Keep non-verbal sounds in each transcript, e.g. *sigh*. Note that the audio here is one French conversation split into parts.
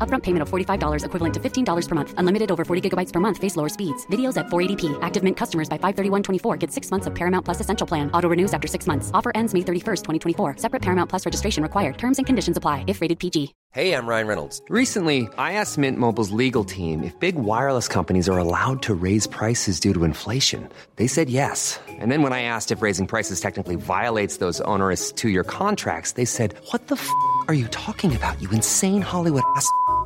Upfront payment of $45 equivalent to $15 per month. Unlimited over 40 gigabytes per month. Face lower speeds. Videos at 480p. Active Mint customers by 531.24 get six months of Paramount Plus Essential Plan. Auto renews after six months. Offer ends May 31st, 2024. Separate Paramount Plus registration required. Terms and conditions apply if rated PG. Hey, I'm Ryan Reynolds. Recently, I asked Mint Mobile's legal team if big wireless companies are allowed to raise prices due to inflation. They said yes. And then when I asked if raising prices technically violates those onerous two year contracts, they said, What the f are you talking about, you insane Hollywood ass?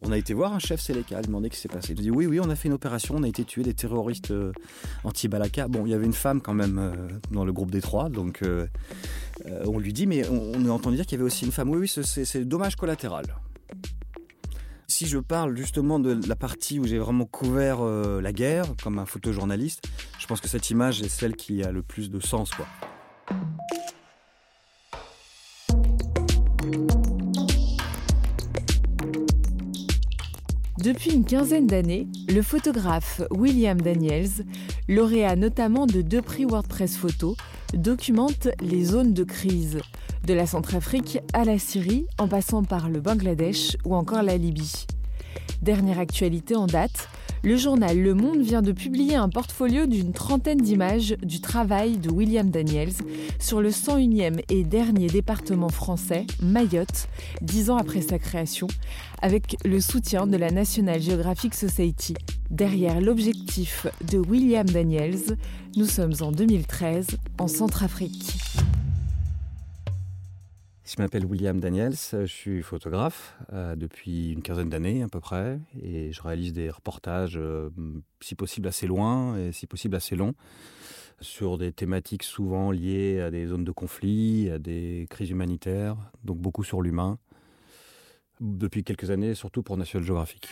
On a été voir un chef Seleka, demandé ce qui s'est passé. Il nous dit oui, oui, on a fait une opération, on a été tué des terroristes euh, anti-Balaka. Bon, il y avait une femme quand même euh, dans le groupe des trois, donc euh, on lui dit, mais on, a entendu dire qu'il y avait aussi une femme. Oui, oui, c'est- dommage collatéral. Si je parle justement de la partie où j'ai vraiment couvert la guerre, comme un photojournaliste, je pense que cette image est celle qui a le plus de sens, quoi. Depuis une quinzaine d'années, le photographe William Daniels, lauréat notamment de deux prix WordPress Photo, documente les zones de crise, de la Centrafrique à la Syrie, en passant par le Bangladesh ou encore la Libye. Dernière actualité en date, le journal Le Monde vient de publier un portfolio d'une trentaine d'images du travail de William Daniels sur le 101e et dernier département français, Mayotte, dix ans après sa création, avec le soutien de la National Geographic Society. Derrière l'objectif de William Daniels, nous sommes en 2013 en Centrafrique. Je m'appelle William Daniels, je suis photographe euh, depuis une quinzaine d'années à peu près et je réalise des reportages euh, si possible assez loin et si possible assez longs sur des thématiques souvent liées à des zones de conflit, à des crises humanitaires, donc beaucoup sur l'humain. Depuis quelques années, surtout pour National Geographic.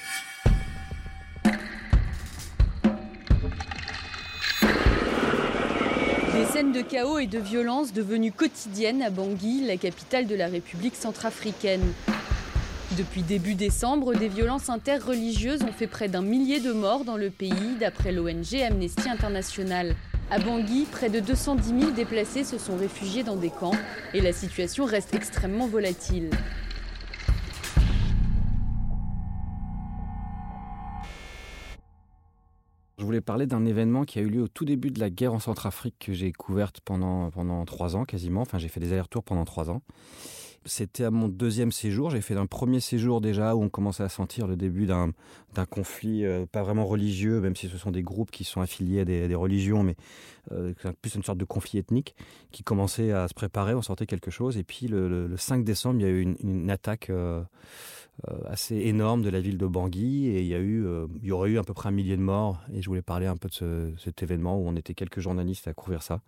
Des scènes de chaos et de violence devenues quotidiennes à Bangui, la capitale de la République centrafricaine. Depuis début décembre, des violences interreligieuses ont fait près d'un millier de morts dans le pays, d'après l'ONG Amnesty International. À Bangui, près de 210 000 déplacés se sont réfugiés dans des camps et la situation reste extrêmement volatile. Voulais parler d'un événement qui a eu lieu au tout début de la guerre en Centrafrique que j'ai couverte pendant, pendant trois ans quasiment. Enfin, j'ai fait des allers-retours pendant trois ans. C'était à mon deuxième séjour. J'ai fait un premier séjour déjà où on commençait à sentir le début d'un conflit, euh, pas vraiment religieux, même si ce sont des groupes qui sont affiliés à des, religions, mais euh, plus une sorte de conflit ethnique qui commençait à se préparer. On sentait quelque chose. Et puis le, le- le 5 décembre, il y a eu une, attaque euh, assez énorme de la ville de Bangui et il y a eu, euh, il y aurait eu à peu près un millier de morts. Et je voulais parler un peu de ce- cet événement où on était quelques journalistes à couvrir ça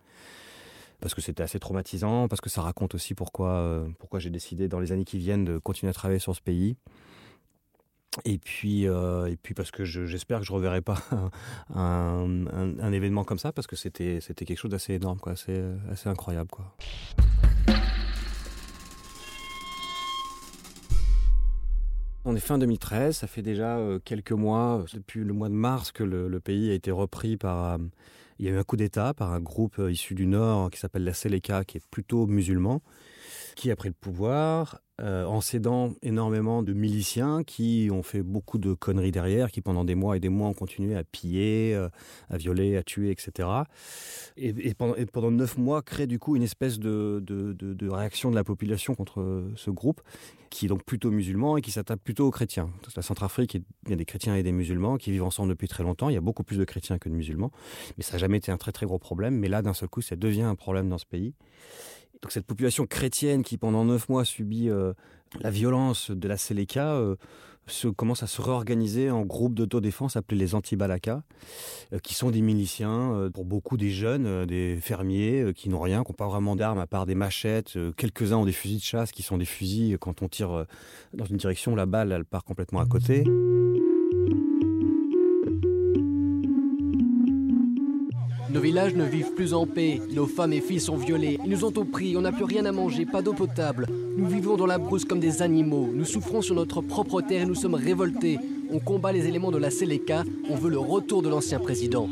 parce que c'était assez traumatisant, parce que ça raconte aussi pourquoi, euh, pourquoi j'ai décidé dans les années qui viennent de continuer à travailler sur ce pays. Et puis, euh, et puis parce que je- j'espère que je reverrai pas *laughs* un événement comme ça, parce que c'était c'était quelque chose d'assez énorme, quoi, assez, assez incroyable. Quoi. On est fin 2013, ça fait déjà euh, quelques mois, depuis le mois de mars, que le, pays a été repris par... euh, il y a eu un coup d'État par un groupe euh, issu du Nord qui s'appelle la Seleka, qui est plutôt musulman, qui a pris le pouvoir euh, en cédant énormément de miliciens qui ont fait beaucoup de conneries derrière, qui pendant des mois et des mois ont continué à piller, euh, à violer, à tuer, etc. Et, pendant, pendant neuf mois, crée du coup une espèce de, de- de- réaction de la population contre ce groupe, qui est donc plutôt musulman et qui s'attaque plutôt aux chrétiens. La Centrafrique, il y a des chrétiens et des musulmans qui vivent ensemble depuis très longtemps. Il y a beaucoup plus de chrétiens que de musulmans, mais ça n'a jamais été un très très gros problème. Mais là, d'un seul coup, ça devient un problème dans ce pays. Donc cette population chrétienne qui pendant neuf mois subit euh, la violence de la Seleka euh, se, commence à se réorganiser en groupes d'autodéfense appelés les anti-balaka, euh, qui sont des miliciens, pour beaucoup des jeunes, des fermiers qui n'ont rien, qui n'ont pas vraiment d'armes à part des machettes. Quelques-uns ont des fusils de chasse qui sont des fusils, quand on tire dans une direction, la balle, part complètement à côté. Nos villages ne vivent plus en paix, nos femmes et filles sont violées, ils nous ont au prix, on n'a plus rien à manger, pas d'eau potable. Nous vivons dans la brousse comme des animaux, nous souffrons sur notre propre terre et nous sommes révoltés. On combat les éléments de la Seleka, on veut le retour de l'ancien président.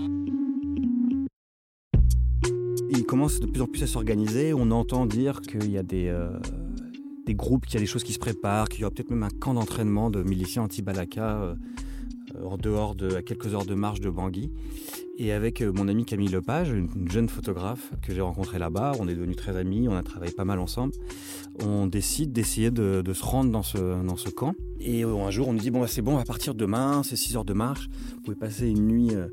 Ils commencent de plus en plus à s'organiser. On entend dire qu'il y a des, euh, des groupes, qu'il y a des choses qui se préparent, qu'il y aura peut-être même un camp d'entraînement de miliciens anti-Balaka euh, en dehors de, à quelques heures de marche de Bangui. Et avec euh, mon ami Camille Lepage, une, une jeune photographe que j'ai rencontrée là-bas, on est devenus très amis, on a travaillé pas mal ensemble. On décide d'essayer de, de se rendre dans ce, dans ce camp. Et euh, un jour, on nous dit bon, bah, c'est bon, on va partir demain, c'est 6 heures de marche. Vous pouvez passer une nuit euh,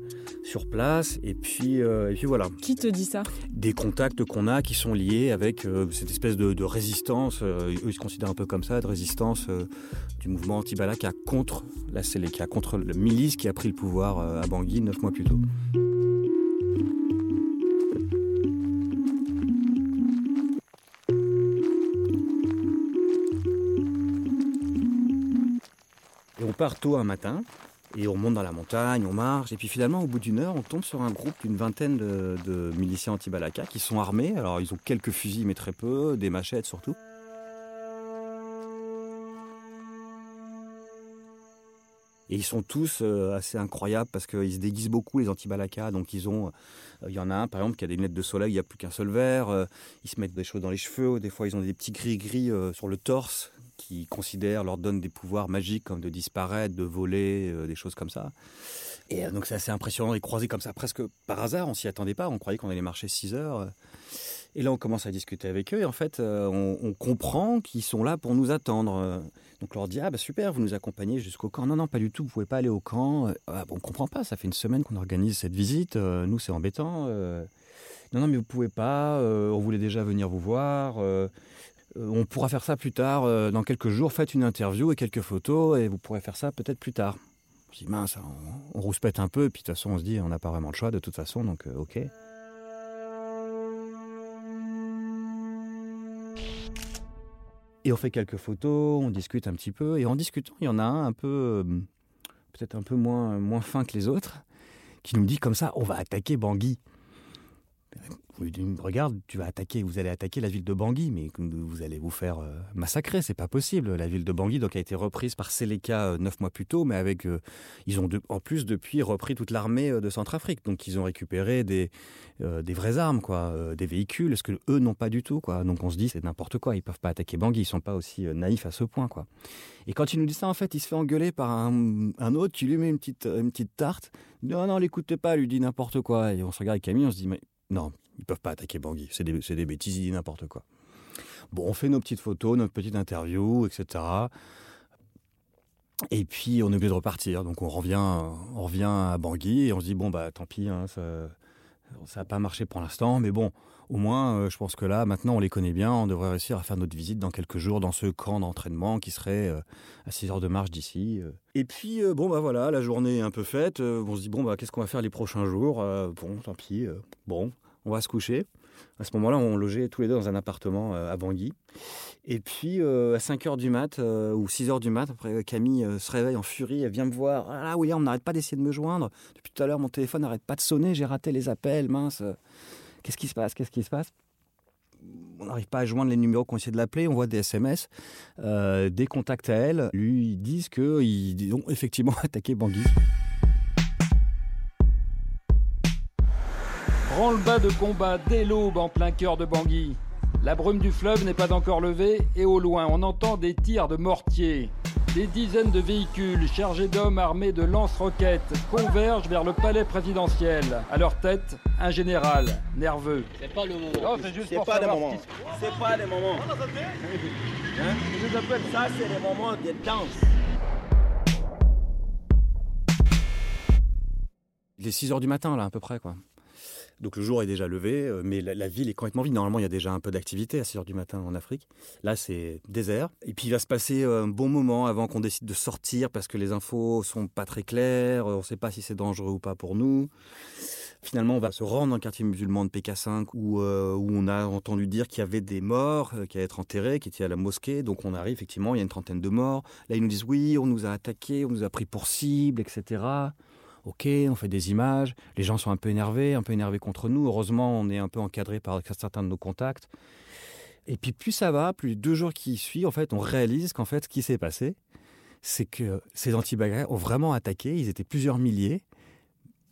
sur place. Et puis, euh, et puis voilà Qui te dit ça? Des contacts qu'on a qui sont liés avec euh, cette espèce de, de résistance, euh, eux ils se considèrent un peu comme ça, de résistance du mouvement anti-Balaka contre la Seleka, contre le milice qui a pris le pouvoir à Bangui neuf mois plus tôt. Part tôt un matin, et on monte dans la montagne, on marche, et puis finalement, au bout d'une heure, on tombe sur un groupe d'une vingtaine de, miliciens anti-Balaka qui sont armés. Alors, ils ont quelques fusils, mais très peu, des machettes surtout. Et ils sont tous euh, assez incroyables parce qu'ils se déguisent beaucoup, les anti-Balaka. Donc, ils ont. euh, Il y en a un, par exemple, qui a des lunettes de soleil, il n'y a plus qu'un seul verre. euh, ils se mettent des choses dans les cheveux. Des fois, ils ont des petits gris-gris sur le torse qui considèrent, leur donnent des pouvoirs magiques comme de disparaître, de voler, euh, des choses comme ça. Et euh, donc, c'est assez impressionnant de les croiser comme ça, presque par hasard. On s'y attendait pas. On croyait qu'on allait marcher 6 heures. Et là, on commence à discuter avec eux. Et en fait, euh, on, comprend qu'ils sont là pour nous attendre. Donc, on leur dit Ah, bah super, vous nous accompagnez jusqu'au camp. Non, non, pas du tout, vous pouvez pas aller au camp. Ah, bon, on comprend pas, ça fait une semaine qu'on organise cette visite. nous, c'est embêtant. Non, non, mais vous pouvez pas. on voulait déjà venir vous voir. On pourra faire ça plus tard, euh, dans quelques jours. Faites une interview et quelques photos et vous pourrez faire ça peut-être plus tard. Je dis mince, on, on rouspète un peu. Et puis de toute façon, on se dit on n'a pas vraiment le choix de toute façon, donc euh, ok. Et on fait quelques photos, on discute un petit peu. Et en discutant, il y en a un un peu, euh, peut-être un peu moins fin que les autres, qui nous dit comme ça on va attaquer Bangui. Regarde, tu vas attaquer, vous allez attaquer la ville de Bangui, mais vous allez vous faire euh, massacrer, c'est pas possible. La ville de Bangui donc a été reprise par Seleka euh, neuf mois plus tôt, mais avec euh, ils ont en plus depuis repris toute l'armée de Centrafrique, donc ils ont récupéré des vraies armes, quoi, des véhicules, ce que eux n'ont pas du tout, quoi. Donc on se dit c'est n'importe quoi, ils peuvent pas attaquer Bangui, ils sont pas aussi naïfs à ce point, quoi. Et quand il nous dit ça, en fait, il se fait engueuler par un, autre qui lui met une petite une petite tarte. Non non, l'écoutez pas, lui dit n'importe quoi. Et on se regarde avec Camille, on se dit mais non, ils peuvent pas attaquer Bangui. C'est des, des bêtises, il dit n'importe quoi. Bon, on fait nos petites photos, notre petite interview, etc. Et puis on est obligé de repartir. Donc on revient, on revient à Bangui et on se dit bon bah tant pis, hein, ça, ça n'a pas marché pour l'instant, mais bon, au moins euh, je pense que là maintenant on les connaît bien, on devrait réussir à faire notre visite dans quelques jours dans ce camp d'entraînement qui serait euh, à 6 heures de marche d'ici. euh. Et puis bon bah voilà, la journée est un peu faite. on se dit bon bah qu'est-ce qu'on va faire les prochains jours Bon, tant pis. bon, on va se coucher. À ce moment-là, on logeait tous les deux dans un appartement à Bangui. Et puis, à 5 heures du mat, ou 6 heures du mat, après, Camille se réveille en furie, elle vient me voir. Ah là, William, on n'arrête pas d'essayer de me joindre. Depuis tout à l'heure, mon téléphone n'arrête pas de sonner, j'ai raté les appels, mince. Qu'est-ce qui se passe? Qu'est-ce qui se passe? On n'arrive pas à joindre les numéros qu'on essaie de l'appeler, on voit des SMS, euh, des contacts à elle, lui disent qu'ils ont effectivement *laughs* attaqué Bangui. Branle-bas de combat dès l'aube en plein cœur de Bangui. La brume du fleuve n'est pas encore levée et au loin on entend des tirs de mortiers. Des dizaines de véhicules chargés d'hommes armés de lance-roquettes convergent vers le palais présidentiel. À leur tête, un général, nerveux. C'est pas le moment. Non, c'est juste C'est pour pas le moment. C'est pas le moment. Hein? Je vous appelle ça, c'est le moment de danse. Il est 6 heures du matin, là, à peu près, quoi. Donc le jour est déjà levé, euh, mais la, ville est complètement vide. Normalement, il y a déjà un peu d'activité à 6 heures du matin en Afrique. Là, c'est désert. Et puis, il va se passer euh, un bon moment avant qu'on décide de sortir parce que les infos sont pas très claires. On ne sait pas si c'est dangereux ou pas pour nous. Finalement, on va se rendre dans le quartier musulman de PK5 où, euh, où on a entendu dire qu'il y avait des morts euh, qui allaient être enterrés, qui étaient à la mosquée. Donc on arrive, effectivement, il y a une trentaine de morts. Là, ils nous disent oui, on nous a attaqués, on nous a pris pour cible, etc. Ok, on fait des images. Les gens sont un peu énervés, un peu énervés contre nous. Heureusement, on est un peu encadré par certains de nos contacts. Et puis plus ça va, plus deux jours qui suivent, en fait, on réalise qu'en fait, ce qui s'est passé, c'est que ces anti-bagarres ont vraiment attaqué. Ils étaient plusieurs milliers,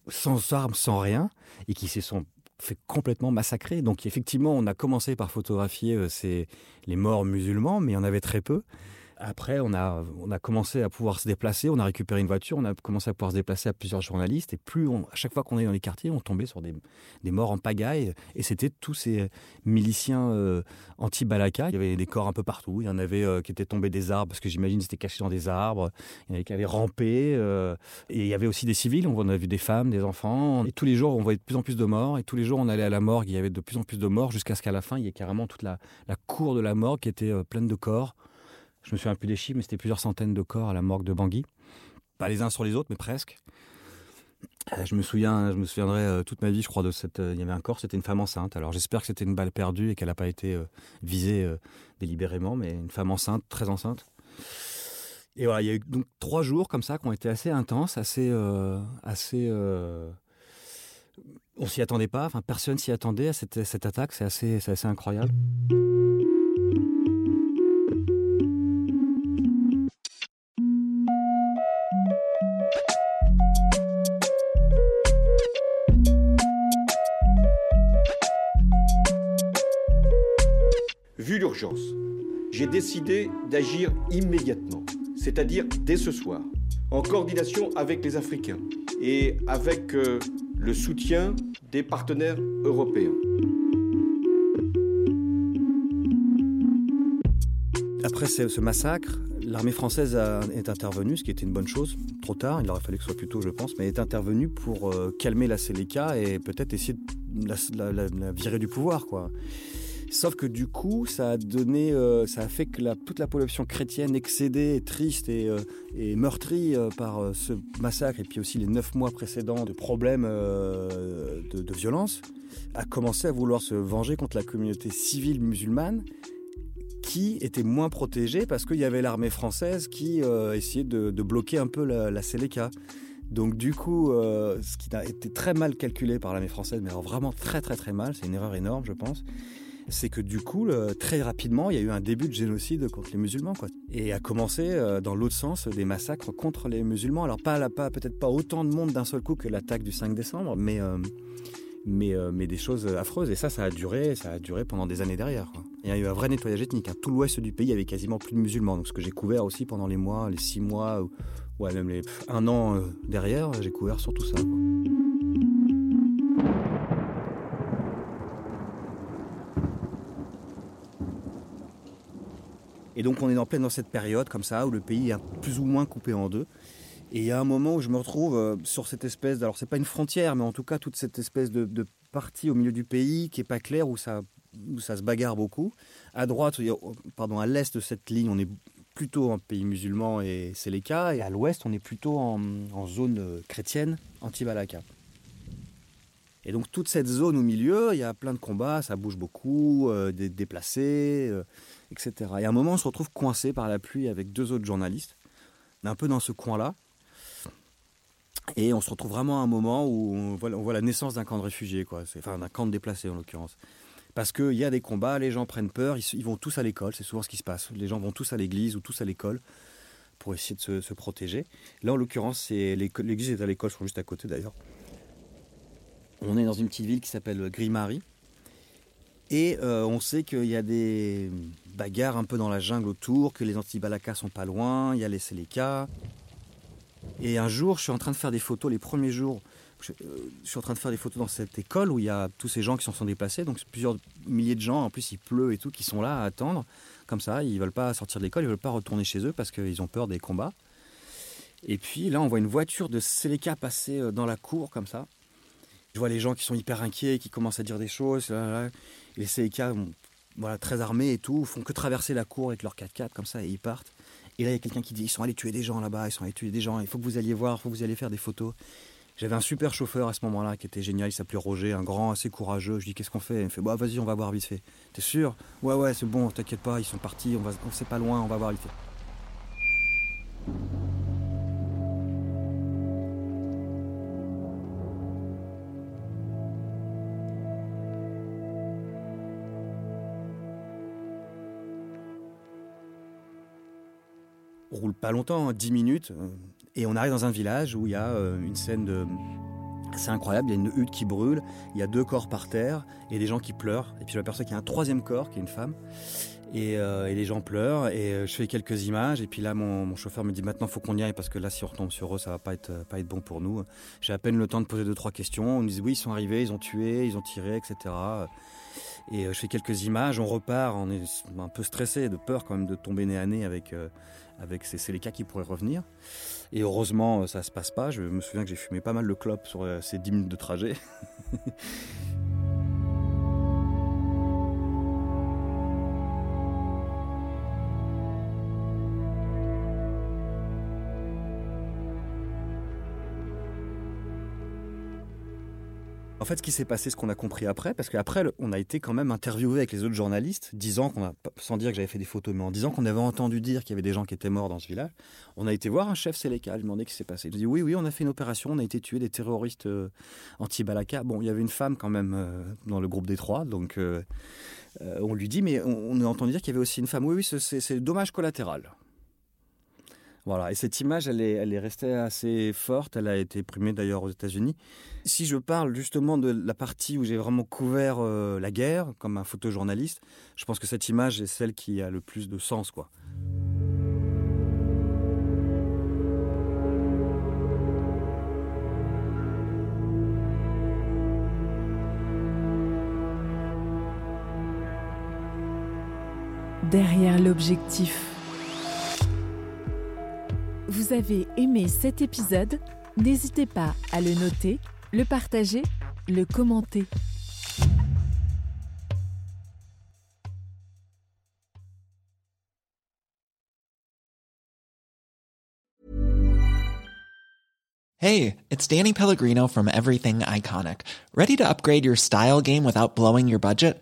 sans armes, sans rien, et qui se sont fait complètement massacrer. Donc effectivement, on a commencé par photographier euh, les morts musulmans, mais il y en avait très peu. Après, on a, commencé à pouvoir se déplacer, on a récupéré une voiture, on a commencé à pouvoir se déplacer à plusieurs journalistes, et plus à chaque fois qu'on est dans les quartiers, on tombait sur des, morts en pagaille, et c'était tous ces miliciens euh, anti-Balaka. Il y avait des corps un peu partout, il y en avait euh, qui étaient tombés des arbres, parce que j'imagine qu'ils étaient cachés dans des arbres, il y en avait qui avaient rampé, euh, et il y avait aussi des civils, on a vu des femmes, des enfants, et tous les jours on voyait de plus en plus de morts, et tous les jours on allait à la morgue, il y avait de plus en plus de morts, jusqu'à ce qu'à la fin il y ait carrément toute la, cour de la morgue qui était pleine de corps. Je me souviens plus des chiffres, mais c'était plusieurs centaines de corps à la morgue de Bangui. Pas les uns sur les autres, mais presque. Euh, Je me souviens, je me souviendrai euh, toute ma vie, je crois, de cette. euh, Il y avait un corps, c'était une femme enceinte. Alors j'espère que c'était une balle perdue et qu'elle n'a pas été visée délibérément, mais une femme enceinte, très enceinte. Et voilà, il y a eu donc trois jours comme ça qui ont été assez intenses, assez, euh, assez. on s'y attendait pas. Enfin, personne s'y attendait à cette, cette attaque. C'est assez, c'est assez incroyable. Vu l'urgence, j'ai décidé d'agir immédiatement, c'est-à-dire dès ce soir, en coordination avec les Africains et avec euh, le soutien des partenaires européens. Après ce, massacre, l'armée française est intervenue, ce qui était une bonne chose. Trop tard, il aurait fallu que ce soit plus tôt, je pense, mais est intervenue pour euh, calmer la Séléka et peut-être essayer de la, virer du pouvoir. Sauf que du coup, ça a donné, euh, ça a fait que la- toute la population chrétienne excédée, triste et, euh, meurtrie euh, par ce massacre et puis aussi les neuf mois précédents de problèmes de, violence, a commencé à vouloir se venger contre la communauté civile musulmane qui était moins protégée parce qu'il y avait l'armée française qui essayait de, de bloquer un peu la, la Séléka. Donc du coup, ce qui a été très mal calculé par l'armée française, mais vraiment très très très mal, c'est une erreur énorme je pense, c'est que du coup, le- très rapidement, il y a eu un début de génocide contre les musulmans. Quoi. Et a commencé euh, dans l'autre sens des massacres contre les musulmans. Alors pas, pas peut-être pas autant de monde d'un seul coup que l'attaque du 5 décembre, mais, euh, mais, euh, des choses affreuses. Et ça, ça a duré, ça a duré pendant des années derrière. Il y a eu un vrai nettoyage ethnique. hein. Tout l'ouest du pays avait quasiment plus de musulmans. Donc ce que j'ai couvert aussi pendant les mois, les six mois, ou même les un an euh, derrière, j'ai couvert surtout ça. quoi. Et donc on est en pleine dans cette période comme ça où le pays est plus ou moins coupé en deux. Et il y a un moment où je me retrouve euh, sur cette espèce, alors c'est pas une frontière, mais en tout cas toute cette espèce de, partie au milieu du pays qui est pas claire où ça, se bagarre beaucoup. À droite, a- pardon, à l'est de cette ligne, on est plutôt en pays musulman et c'est les cas, et à l'ouest, on est plutôt en, en zone euh, chrétienne anti-Balaka. Et donc toute cette zone au milieu, il y a plein de combats, ça bouge beaucoup, euh, des déplacés, euh, etc. Et à un moment, on se retrouve coincé par la pluie avec deux autres journalistes. Un peu dans ce coin-là. Et on se retrouve vraiment à un moment où on voit, la naissance d'un camp de réfugiés, quoi. Enfin, d'un camp de déplacés en l'occurrence. Parce qu'il y a des combats, les gens prennent peur, ils, vont tous à l'école, c'est souvent ce qui se passe. Les gens vont tous à l'église ou tous à l'école pour essayer de se, protéger. Là, en l'occurrence, l'église est à l'école, crois juste à côté d'ailleurs. On est dans une petite ville qui s'appelle Grimari. Et euh, on sait qu'il y a des bagarres un peu dans la jungle autour, que les anti-balaka sont pas loin, il y a les Seleka. Et un jour, je suis en train de faire des photos, les premiers jours, je, euh, je suis en train de faire des photos dans cette école où il y a tous ces gens qui s'en sont déplacés, donc plusieurs milliers de gens, en plus il pleut et tout, qui sont là à attendre, comme ça, ils veulent pas sortir de l'école, ils veulent pas retourner chez eux parce qu'ils ont peur des combats. Et puis là, on voit une voiture de Seleka passer euh, dans la cour, comme ça. Je vois les gens qui sont hyper inquiets, qui commencent à dire des choses. Et les bon, voilà, très armés et tout, font que traverser la cour avec leur 4x4 comme ça et ils partent. Et là, il y a quelqu'un qui dit ils sont allés tuer des gens là-bas, ils sont allés tuer des gens. Il faut que vous alliez voir, il faut que vous alliez faire des photos. J'avais un super chauffeur à ce moment-là qui était génial, il s'appelait Roger, un grand, assez courageux. Je dis qu'est-ce qu'on fait? Il me fait bah vas-y, on va voir vite fait. T'es sûr? Ouais ouais, c'est bon, t'inquiète pas, ils sont partis, on va, on sait pas loin, on va voir vite fait. Pas longtemps, hein, 10 minutes, euh, et on arrive dans un village où il y a euh, une scène de. C'est incroyable, il y a une hutte qui brûle, il y a deux corps par terre, et des gens qui pleurent. Et puis je m'aperçois qu'il y a un troisième corps, qui est une femme, et, euh, les gens pleurent, et je fais quelques images, et puis là mon, chauffeur me dit maintenant faut qu'on y aille, parce que là si on retombe sur eux, ça va pas être, pas être bon pour nous. J'ai à peine le temps de poser deux, trois questions, on me dit oui, ils sont arrivés, ils ont tué, ils ont tiré, etc. Et je fais quelques images, on repart, on est un peu stressé, de peur quand même de tomber nez à nez avec, avec ces, cas qui pourraient revenir. Et heureusement, euh, ça se passe pas. Je me souviens que j'ai fumé pas mal de clopes sur euh, ces 10 minutes de trajet. *laughs* En fait, ce qui s'est passé, ce qu'on a compris après, parce qu'après, on a été quand même interviewé avec les autres journalistes, a, sans dire que j'avais fait des photos, mais en disant qu'on avait entendu dire qu'il y avait des gens qui étaient morts dans ce village. On a été voir un chef lui demandais ce qui s'est passé. Il nous dit oui, oui, on a fait une opération, on a été tué des terroristes euh, anti-Balaka. Bon, il y avait une femme quand même euh, dans le groupe des trois, donc euh, on lui dit, mais on, a entendu dire qu'il y avait aussi une femme. Oui, oui, c'est dommage collatéral. Voilà, et cette image, elle est, elle est restée assez forte. Elle a été primée d'ailleurs aux États-Unis. Si je parle justement de la partie où j'ai vraiment couvert euh, la guerre comme un photojournaliste, je pense que cette image est celle qui a le plus de sens, quoi. Derrière l'objectif. Vous avez aimé cet épisode N'hésitez pas à le noter, le partager, le commenter. Hey, it's Danny Pellegrino from Everything Iconic. Ready to upgrade your style game without blowing your budget?